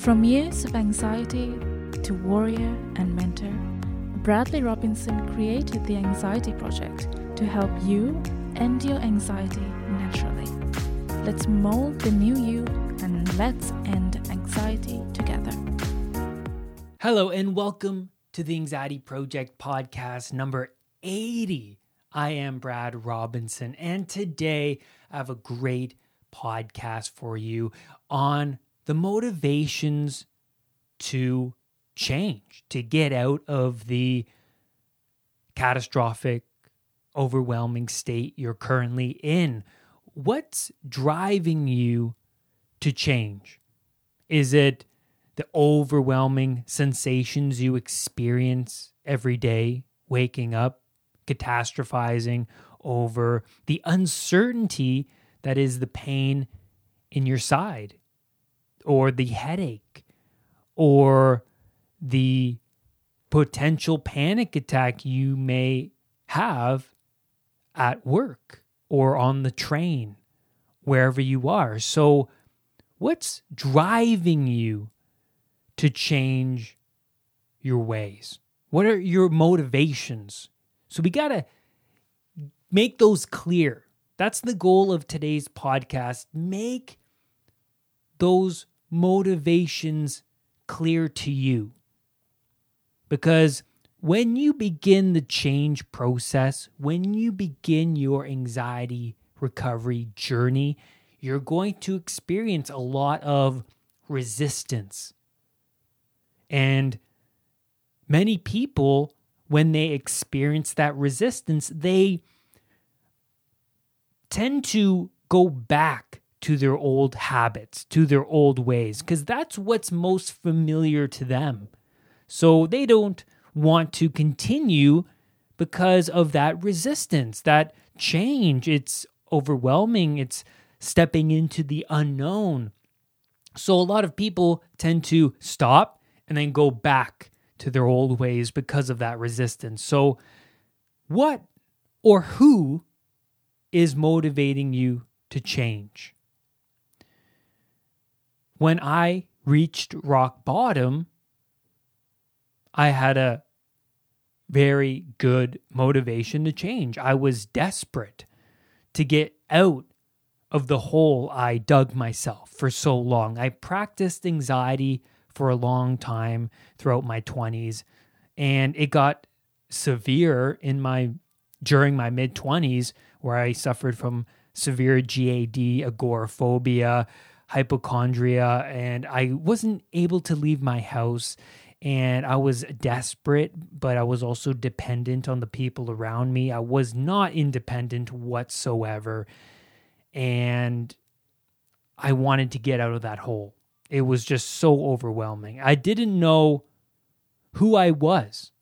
From years of anxiety to warrior and mentor, Bradley Robinson created the Anxiety Project to help you end your anxiety naturally. Let's mold the new you and let's end anxiety together. Hello, and welcome to the Anxiety Project podcast number 80. I am Brad Robinson, and today I have a great podcast for you on the motivations to change, to get out of the catastrophic, overwhelming state you're currently in. What's driving you to change? Is it the overwhelming sensations you experience every day, waking up, catastrophizing over the uncertainty that is the pain in your side, or the headache, or the potential panic attack you may have at work or on the train, wherever you are. So, what's driving you to change your ways? What are your motivations? So, we got to make those clear. That's the goal of today's podcast. Make those motivations clear to you. Because when you begin the change process, when you begin your anxiety recovery journey, you're going to experience a lot of resistance. And many people, when they experience that resistance, they tend to go back to their old habits, to their old ways, because that's what's most familiar to them. So they don't want to continue because of that resistance, that change. It's overwhelming, it's stepping into the unknown. So a lot of people tend to stop and then go back to their old ways because of that resistance. So, what or who is motivating you to change? When I reached rock bottom, I had a very good motivation to change. I was desperate to get out of the hole I dug myself for so long. I practiced anxiety for a long time throughout my 20s and it got severe in my during my mid 20s where I suffered from severe GAD, agoraphobia, hypochondria and I wasn't able to leave my house and I was desperate, but I was also dependent on the people around me. I was not independent whatsoever. And I wanted to get out of that hole. It was just so overwhelming. I didn't know who I was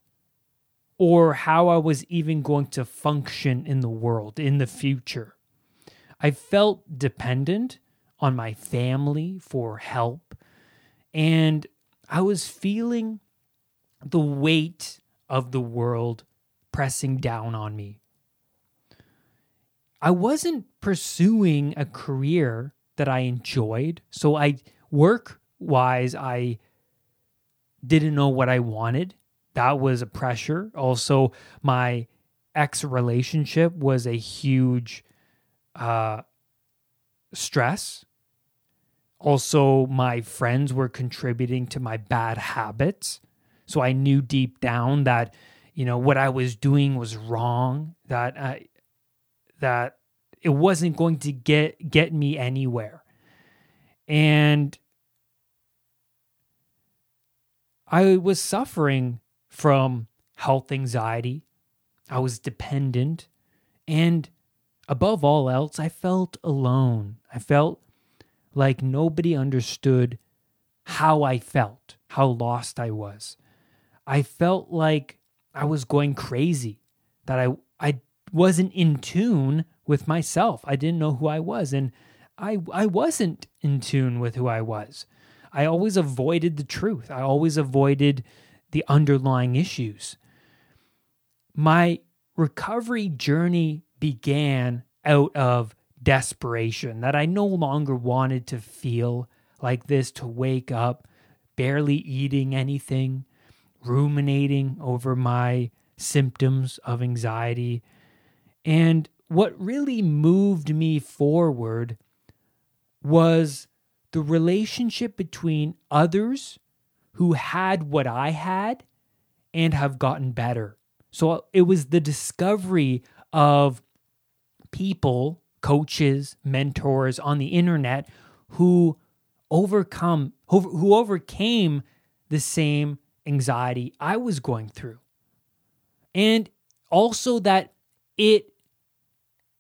or how I was even going to function in the world in the future. I felt dependent on my family for help. And I was feeling the weight of the world pressing down on me. I wasn't pursuing a career that I enjoyed. So I work wise, I didn't know what I wanted. That was a pressure. Also, my ex relationship was a huge uh, stress also, my friends were contributing to my bad habits. So I knew deep down that, you know, what I was doing was wrong, that I, that it wasn't going to get get me anywhere. And I was suffering from health anxiety. I was dependent. And above all else, I felt alone. I felt like nobody understood how I felt, how lost I was. I felt like I was going crazy, that I I wasn't in tune with myself. I didn't know who I was and I I wasn't in tune with who I was. I always avoided the truth. I always avoided the underlying issues. My recovery journey began out of desperation that I no longer wanted to feel like this, to wake up, barely eating anything, ruminating over my symptoms of anxiety. And what really moved me forward was the relationship between others who had what I had and have gotten better. So it was the discovery of people, coaches, mentors on the internet who overcome who, who overcame the same anxiety I was going through. And also that it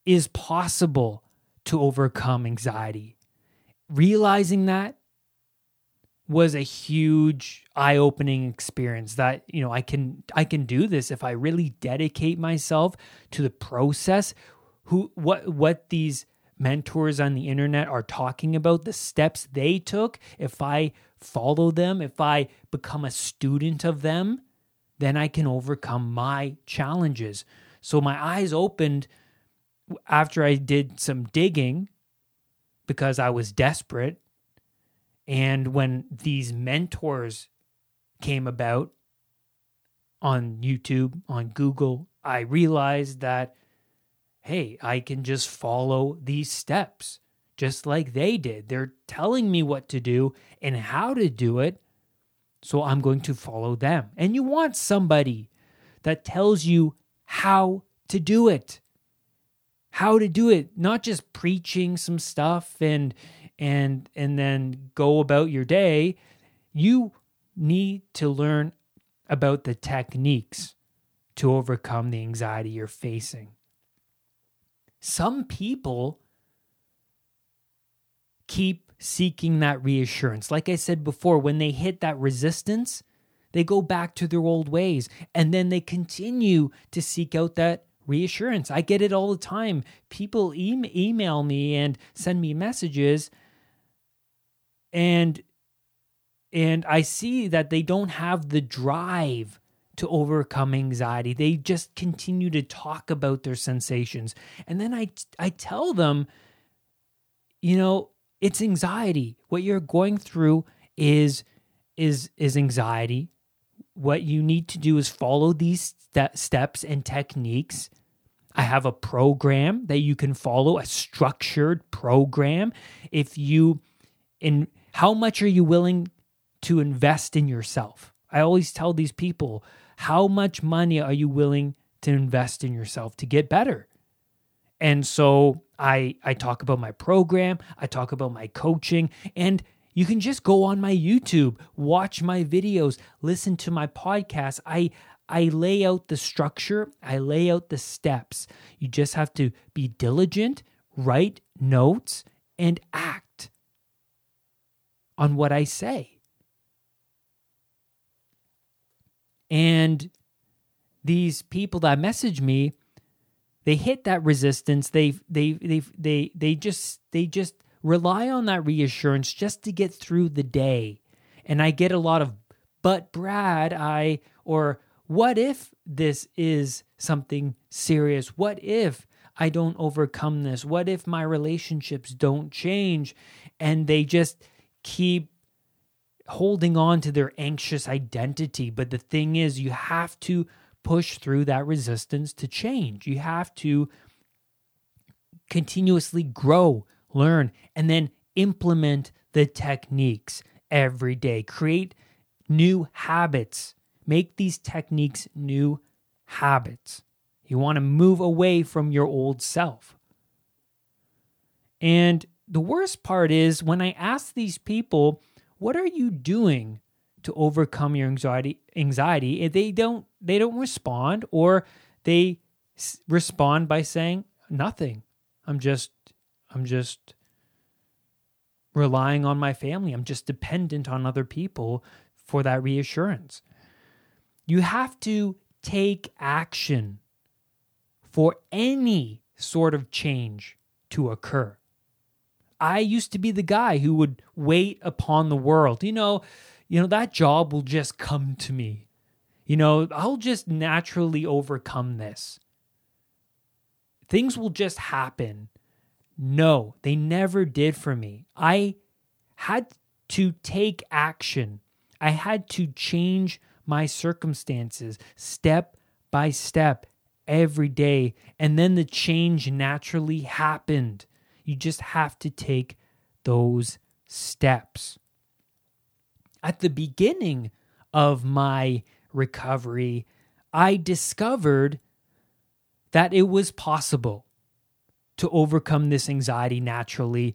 is possible to overcome anxiety. Realizing that was a huge eye-opening experience that you know I can I can do this if I really dedicate myself to the process who what what these mentors on the internet are talking about the steps they took if I follow them if I become a student of them then I can overcome my challenges. So my eyes opened after I did some digging because I was desperate. And when these mentors came about on YouTube, on Google, I realized that, hey, I can just follow these steps just like they did. They're telling me what to do and how to do it. So I'm going to follow them. And you want somebody that tells you how to do it. How to do it, not just preaching some stuff and and and then go about your day you need to learn about the techniques to overcome the anxiety you're facing some people keep seeking that reassurance like i said before when they hit that resistance they go back to their old ways and then they continue to seek out that reassurance. I get it all the time. People e- email me and send me messages and and I see that they don't have the drive to overcome anxiety. They just continue to talk about their sensations. And then I I tell them you know, it's anxiety. What you're going through is is is anxiety. What you need to do is follow these st- steps and techniques. I have a program that you can follow, a structured program. If you in how much are you willing to invest in yourself? I always tell these people, how much money are you willing to invest in yourself to get better? And so I I talk about my program, I talk about my coaching and you can just go on my YouTube, watch my videos, listen to my podcast. I I lay out the structure, I lay out the steps. You just have to be diligent, write notes and act on what I say. And these people that message me, they hit that resistance. They they they they they just they just rely on that reassurance just to get through the day. And I get a lot of but Brad, I or what if this is something serious? What if I don't overcome this? What if my relationships don't change? And they just keep holding on to their anxious identity. But the thing is, you have to push through that resistance to change. You have to continuously grow, learn, and then implement the techniques every day. Create new habits. Make these techniques new habits. You want to move away from your old self. And the worst part is when I ask these people, what are you doing to overcome your anxiety anxiety? If they don't they don't respond or they s- respond by saying nothing. I'm just i'm just relying on my family. I'm just dependent on other people for that reassurance. You have to take action for any sort of change to occur I used to be the guy who would wait upon the world. You know, you know that job will just come to me. You know, I'll just naturally overcome this. Things will just happen. No, they never did for me. I had to take action. I had to change my circumstances step by step every day. And then the change naturally happened. You just have to take those steps. At the beginning of my recovery, I discovered that it was possible to overcome this anxiety naturally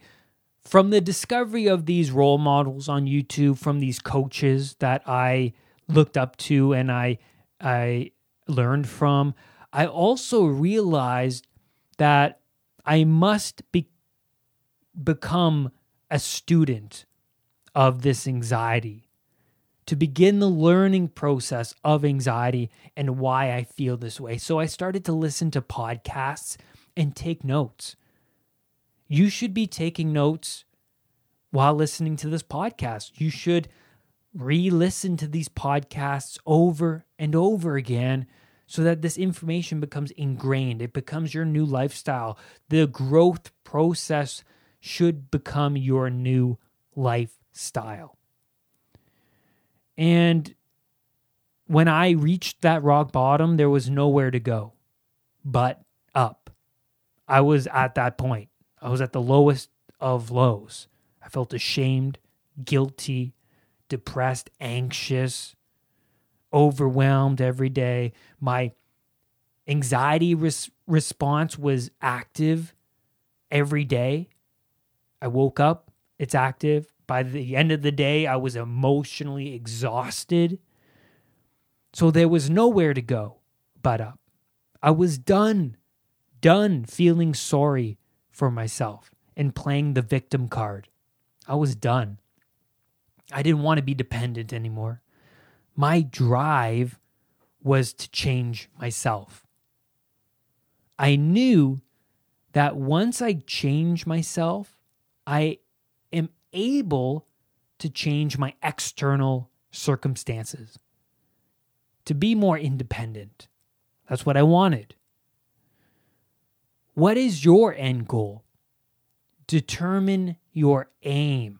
from the discovery of these role models on YouTube, from these coaches that I looked up to and I I learned from, I also realized that I must be, become a student of this anxiety to begin the learning process of anxiety and why I feel this way. So I started to listen to podcasts and take notes. You should be taking notes while listening to this podcast. You should re listen to these podcasts over and over again so that this information becomes ingrained. It becomes your new lifestyle. The growth process should become your new lifestyle. And when I reached that rock bottom, there was nowhere to go but up. I was at that point. I was at the lowest of lows. I felt ashamed, guilty, depressed, anxious, overwhelmed every day. My anxiety res- response was active every day. I woke up, it's active. By the end of the day, I was emotionally exhausted. So there was nowhere to go but up. I was done, done feeling sorry for myself and playing the victim card. I was done. I didn't want to be dependent anymore. My drive was to change myself. I knew that once I change myself, I am able to change my external circumstances, to be more independent. That's what I wanted. What is your end goal? Determine your aim.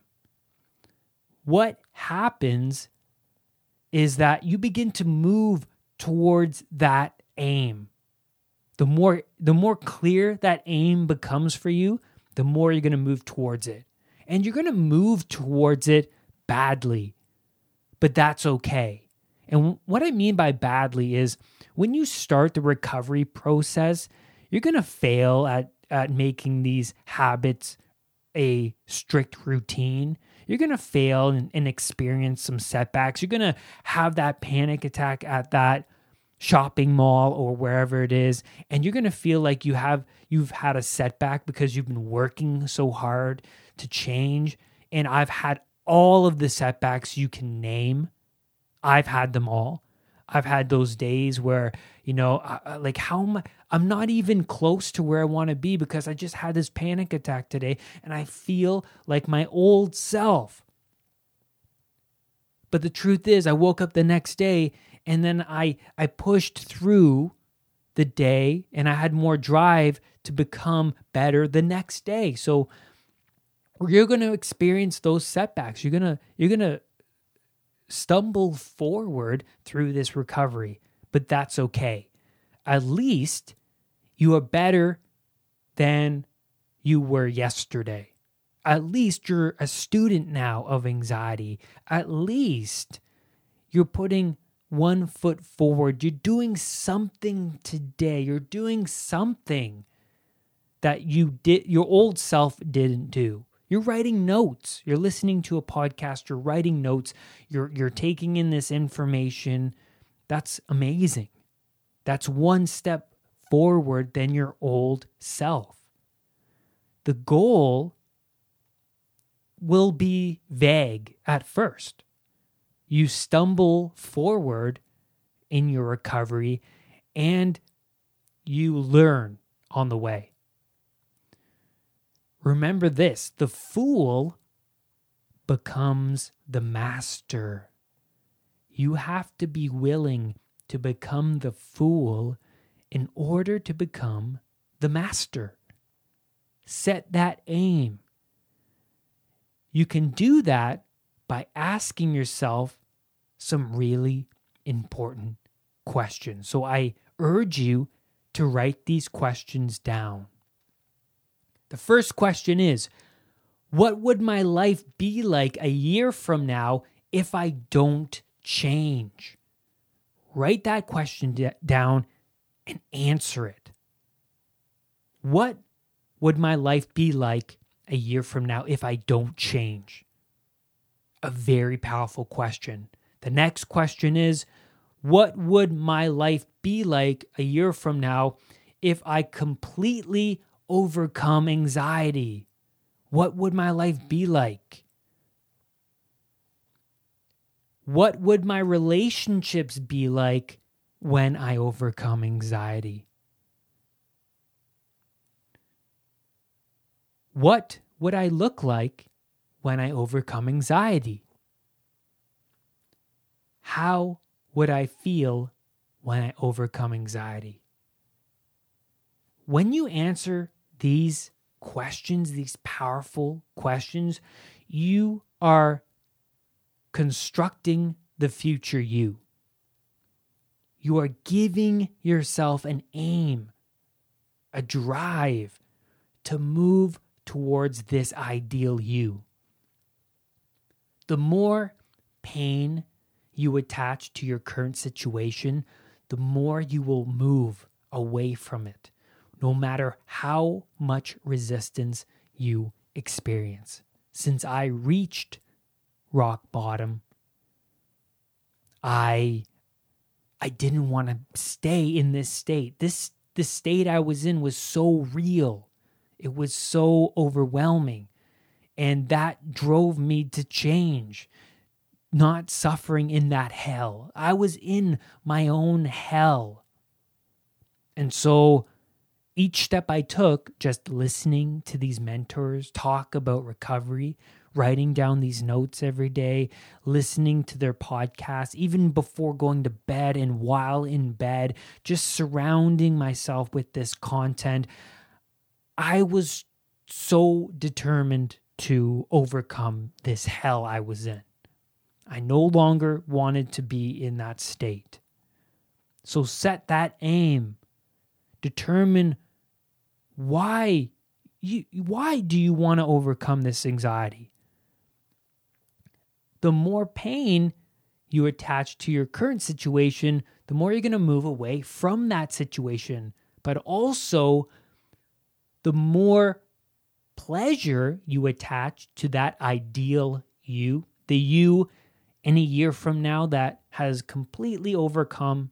What happens is that you begin to move towards that aim. The more the more clear that aim becomes for you, the more you're going to move towards it. And you're going to move towards it badly. But that's okay. And what I mean by badly is when you start the recovery process, you're going to fail at at making these habits a strict routine you're going to fail and, and, experience some setbacks. You're going to have that panic attack at that shopping mall or wherever it is and you're going to feel like you have you've had a setback because you've been working so hard to change and I've had all of the setbacks you can name. I've had them all. I've had those days where, you know, I, like how am I, I'm not even close to where I want to be because I just had this panic attack today and I feel like my old self. But the truth is, I woke up the next day and then I I pushed through the day and I had more drive to become better the next day. So you're going to experience those setbacks. You're going to you're going to stumble forward through this recovery, but that's okay. At least you are better than you were yesterday. At least you're a student now of anxiety. At least you're putting one foot forward. You're doing something today. You're doing something that you did your old self didn't do. You're writing notes. You're listening to a podcast, you're writing notes, you're you're taking in this information. That's amazing. That's one step forward than your old self. The goal will be vague at first. You stumble forward in your recovery and you learn on the way. Remember this the fool becomes the master. You have to be willing to become the fool in order to become the master. Set that aim. You can do that by asking yourself some really important questions. So I urge you to write these questions down. The first question is What would my life be like a year from now if I don't change? Write that question d- down and answer it. What would my life be like a year from now if I don't change? A very powerful question. The next question is What would my life be like a year from now if I completely overcome anxiety? What would my life be like? What would my relationships be like when I overcome anxiety? What would I look like when I overcome anxiety? How would I feel when I overcome anxiety? When you answer these questions, these powerful questions, you are constructing the future you. You are giving yourself an aim, a drive to move towards this ideal you. The more pain you attach to your current situation, the more you will move away from it, no matter how much resistance you experience. Since I reached rock bottom, I I didn't want to stay in this state. This the state I was in was so real. It was so overwhelming. And that drove me to change, not suffering in that hell. I was in my own hell. And so each step I took, just listening to these mentors talk about recovery, writing down these notes every day, listening to their podcasts, even before going to bed and while in bed, just surrounding myself with this content. I was so determined to overcome this hell I was in. I no longer wanted to be in that state. So set that aim. Determine why you why do you want to overcome this anxiety? The more pain you attach to your current situation, the more you're going to move away from that situation, but also the more pleasure you attach to that ideal you, the you in a year from now that has completely overcome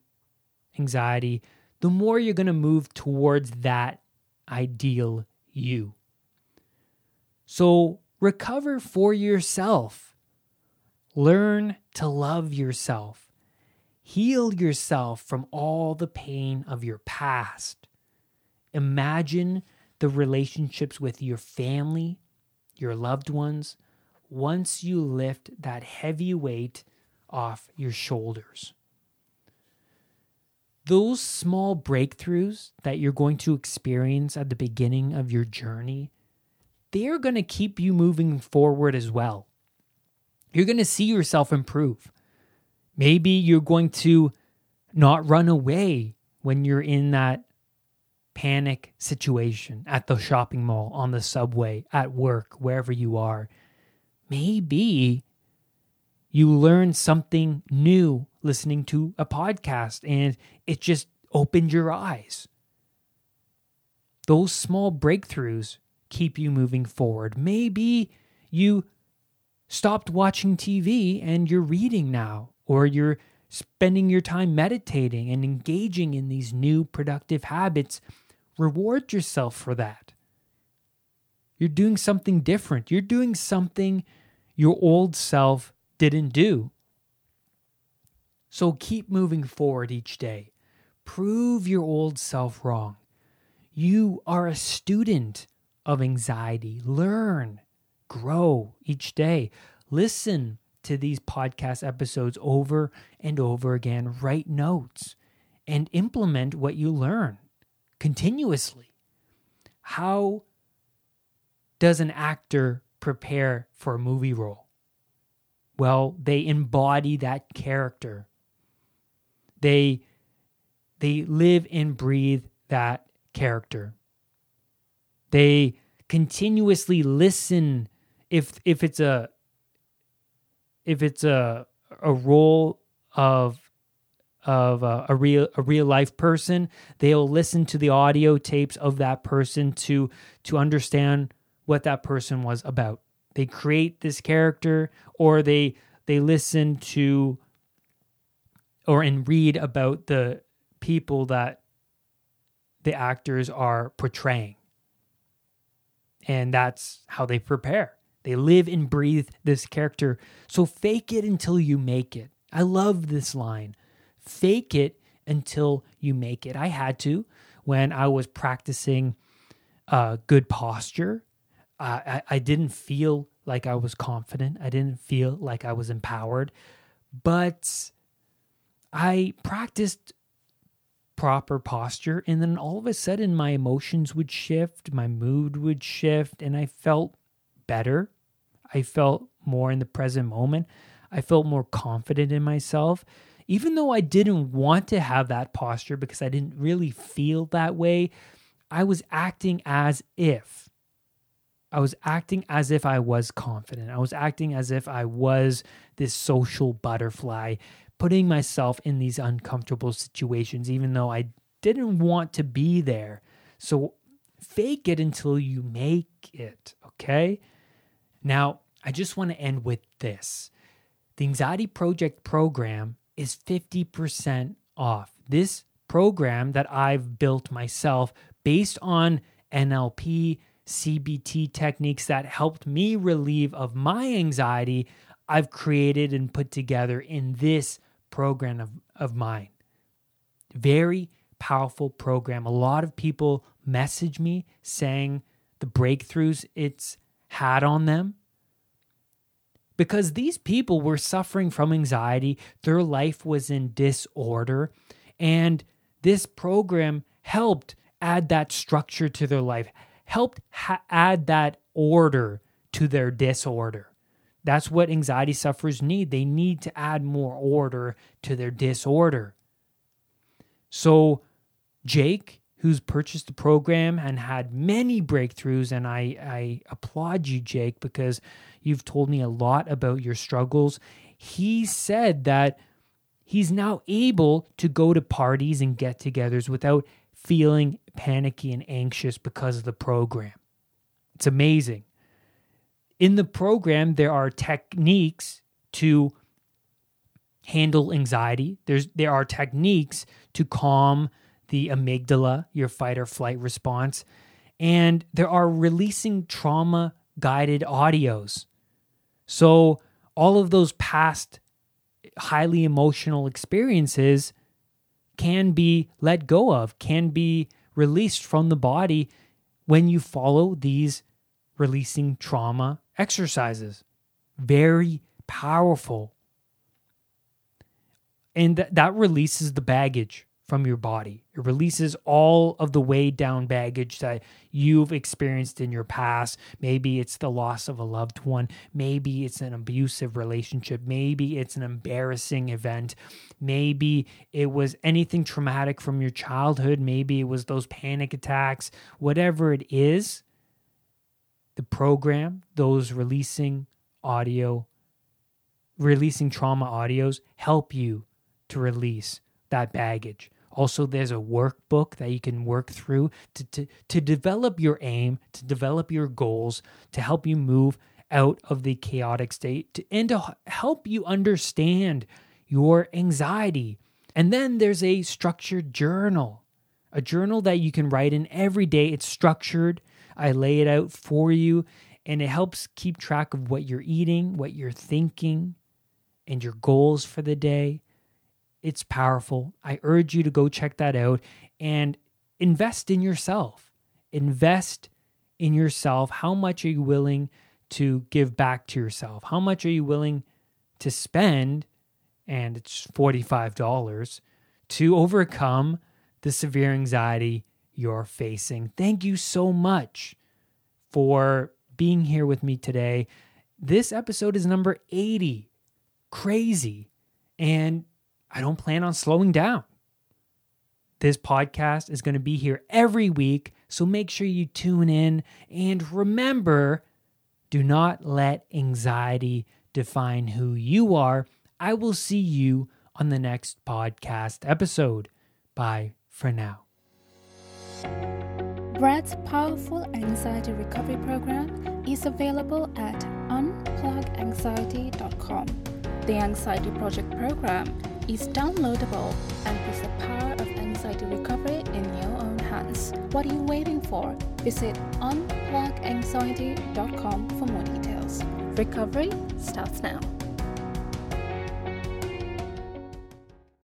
anxiety, the more you're going to move towards that ideal you. So recover for yourself. Learn to love yourself. Heal yourself from all the pain of your past. Imagine the relationships with your family, your loved ones, once you lift that heavy weight off your shoulders. Those small breakthroughs that you're going to experience at the beginning of your journey, they're going to keep you moving forward as well. You're going to see yourself improve. Maybe you're going to not run away when you're in that panic situation at the shopping mall, on the subway, at work, wherever you are. Maybe you learn something new listening to a podcast and it just opened your eyes. Those small breakthroughs keep you moving forward. Maybe you stopped watching TV and you're reading now, or you're spending your time meditating and engaging in these new productive habits Reward yourself for that. You're doing something different. You're doing something your old self didn't do. So keep moving forward each day. Prove your old self wrong. You are a student of anxiety. Learn, grow each day. Listen to these podcast episodes over and over again. Write notes and implement what you learn continuously. How does an actor prepare for a movie role? well, they embody that character. They they live and breathe that character. They continuously listen if if it's a if it's a a role of of a, real a real life person they'll listen to the audio tapes of that person to to understand what that person was about. They create this character or they they listen to or and read about the people that the actors are portraying. And that's how they prepare they live and breathe this character so fake it until you make it i love this line fake it until you make it. I had to when I was practicing uh, good posture. I, I didn't feel like I was confident. I didn't feel like I was empowered, but I practiced proper posture. And then all of a sudden, my emotions would shift, my mood would shift, and I felt better. I felt more in the present moment. I felt more confident in myself even though I didn't want to have that posture because I didn't really feel that way, I was acting as if. I was acting as if I was confident. I was acting as if I was this social butterfly, putting myself in these uncomfortable situations, even though I didn't want to be there. So fake it until you make it, okay? Now, I just want to end with this. The Anxiety Project program is 50% off. This program that I've built myself based on NLP, CBT techniques that helped me relieve of my anxiety, I've created and put together in this program of, of mine. Very powerful program. A lot of people message me saying the breakthroughs it's had on them because these people were suffering from anxiety, their life was in disorder, and this program helped add that structure to their life, helped ha- add that order to their disorder. That's what anxiety sufferers need. They need to add more order to their disorder. So, Jake who's purchased the program and had many breakthroughs. And I, I applaud you, Jake, because you've told me a lot about your struggles. He said that he's now able to go to parties and get togethers without feeling panicky and anxious because of the program. It's amazing. In the program, there are techniques to handle anxiety. There's there are techniques to calm the amygdala, your fight or flight response. And there are releasing trauma guided audios. So, all of those past highly emotional experiences can be let go of, can be released from the body when you follow these releasing trauma exercises. Very powerful. And th- that releases the baggage from your body. It releases all of the weighed down baggage that you've experienced in your past. Maybe it's the loss of a loved one. Maybe it's an abusive relationship. Maybe it's an embarrassing event. Maybe it was anything traumatic from your childhood. Maybe it was those panic attacks. Whatever it is, the program, those releasing audio, releasing trauma audios help you to release that baggage also, there's a workbook that you can work through to, to, to develop your aim, to develop your goals, to help you move out of the chaotic state, to, and to help you understand your anxiety. And then there's a structured journal, a journal that you can write in every day. It's structured. I lay it out for you, and it helps keep track of what you're eating, what you're thinking, and your goals for the day. It's powerful. I urge you to go check that out and invest in yourself. Invest in yourself. How much are you willing to give back to yourself? How much are you willing to spend? And it's $45 to overcome the severe anxiety you're facing. Thank you so much for being here with me today. This episode is number 80. crazy. And I don't plan on slowing down. This podcast is going to be here every week, so make sure you tune in. And remember, do not let anxiety define who you are. I will see you on the next podcast episode. Bye for now. Brad's powerful anxiety recovery program is available at unpluganxiety.com. The Anxiety Project program is downloadable and puts the power of anxiety recovery in your own hands. What are you waiting for? Visit unpluganxiety.com for more details. Recovery starts now.